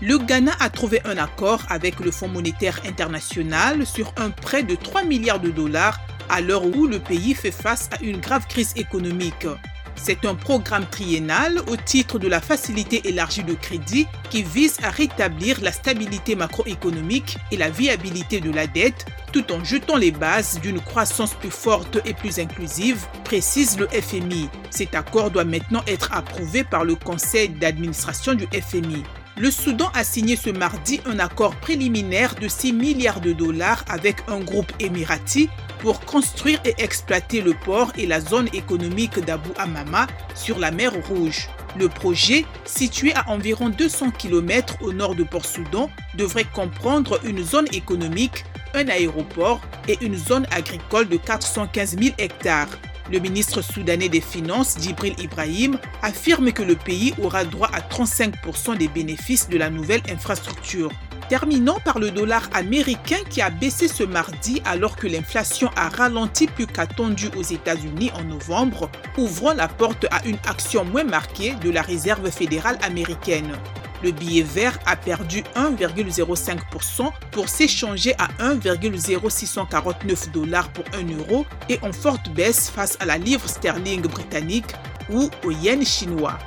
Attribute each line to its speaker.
Speaker 1: le Ghana a trouvé un accord avec le Fonds monétaire international sur un prêt de 3 milliards de dollars à l'heure où le pays fait face à une grave crise économique. C'est un programme triennal au titre de la facilité élargie de crédit qui vise à rétablir la stabilité macroéconomique et la viabilité de la dette tout en jetant les bases d'une croissance plus forte et plus inclusive, précise le FMI. Cet accord doit maintenant être approuvé par le conseil d'administration du FMI. Le Soudan a signé ce mardi un accord préliminaire de 6 milliards de dollars avec un groupe émirati pour construire et exploiter le port et la zone économique d'Abu Amama sur la mer Rouge. Le projet, situé à environ 200 km au nord de Port-Soudan, devrait comprendre une zone économique, un aéroport et une zone agricole de 415 000 hectares. Le ministre soudanais des Finances, Djibril Ibrahim, affirme que le pays aura droit à 35% des bénéfices de la nouvelle infrastructure. Terminons par le dollar américain qui a baissé ce mardi alors que l'inflation a ralenti plus qu'attendu aux États-Unis en novembre, ouvrant la porte à une action moins marquée de la Réserve fédérale américaine. Le billet vert a perdu 1,05% pour s'échanger à 1,0649 dollars pour 1 euro et en forte baisse face à la livre sterling britannique ou au yen chinois.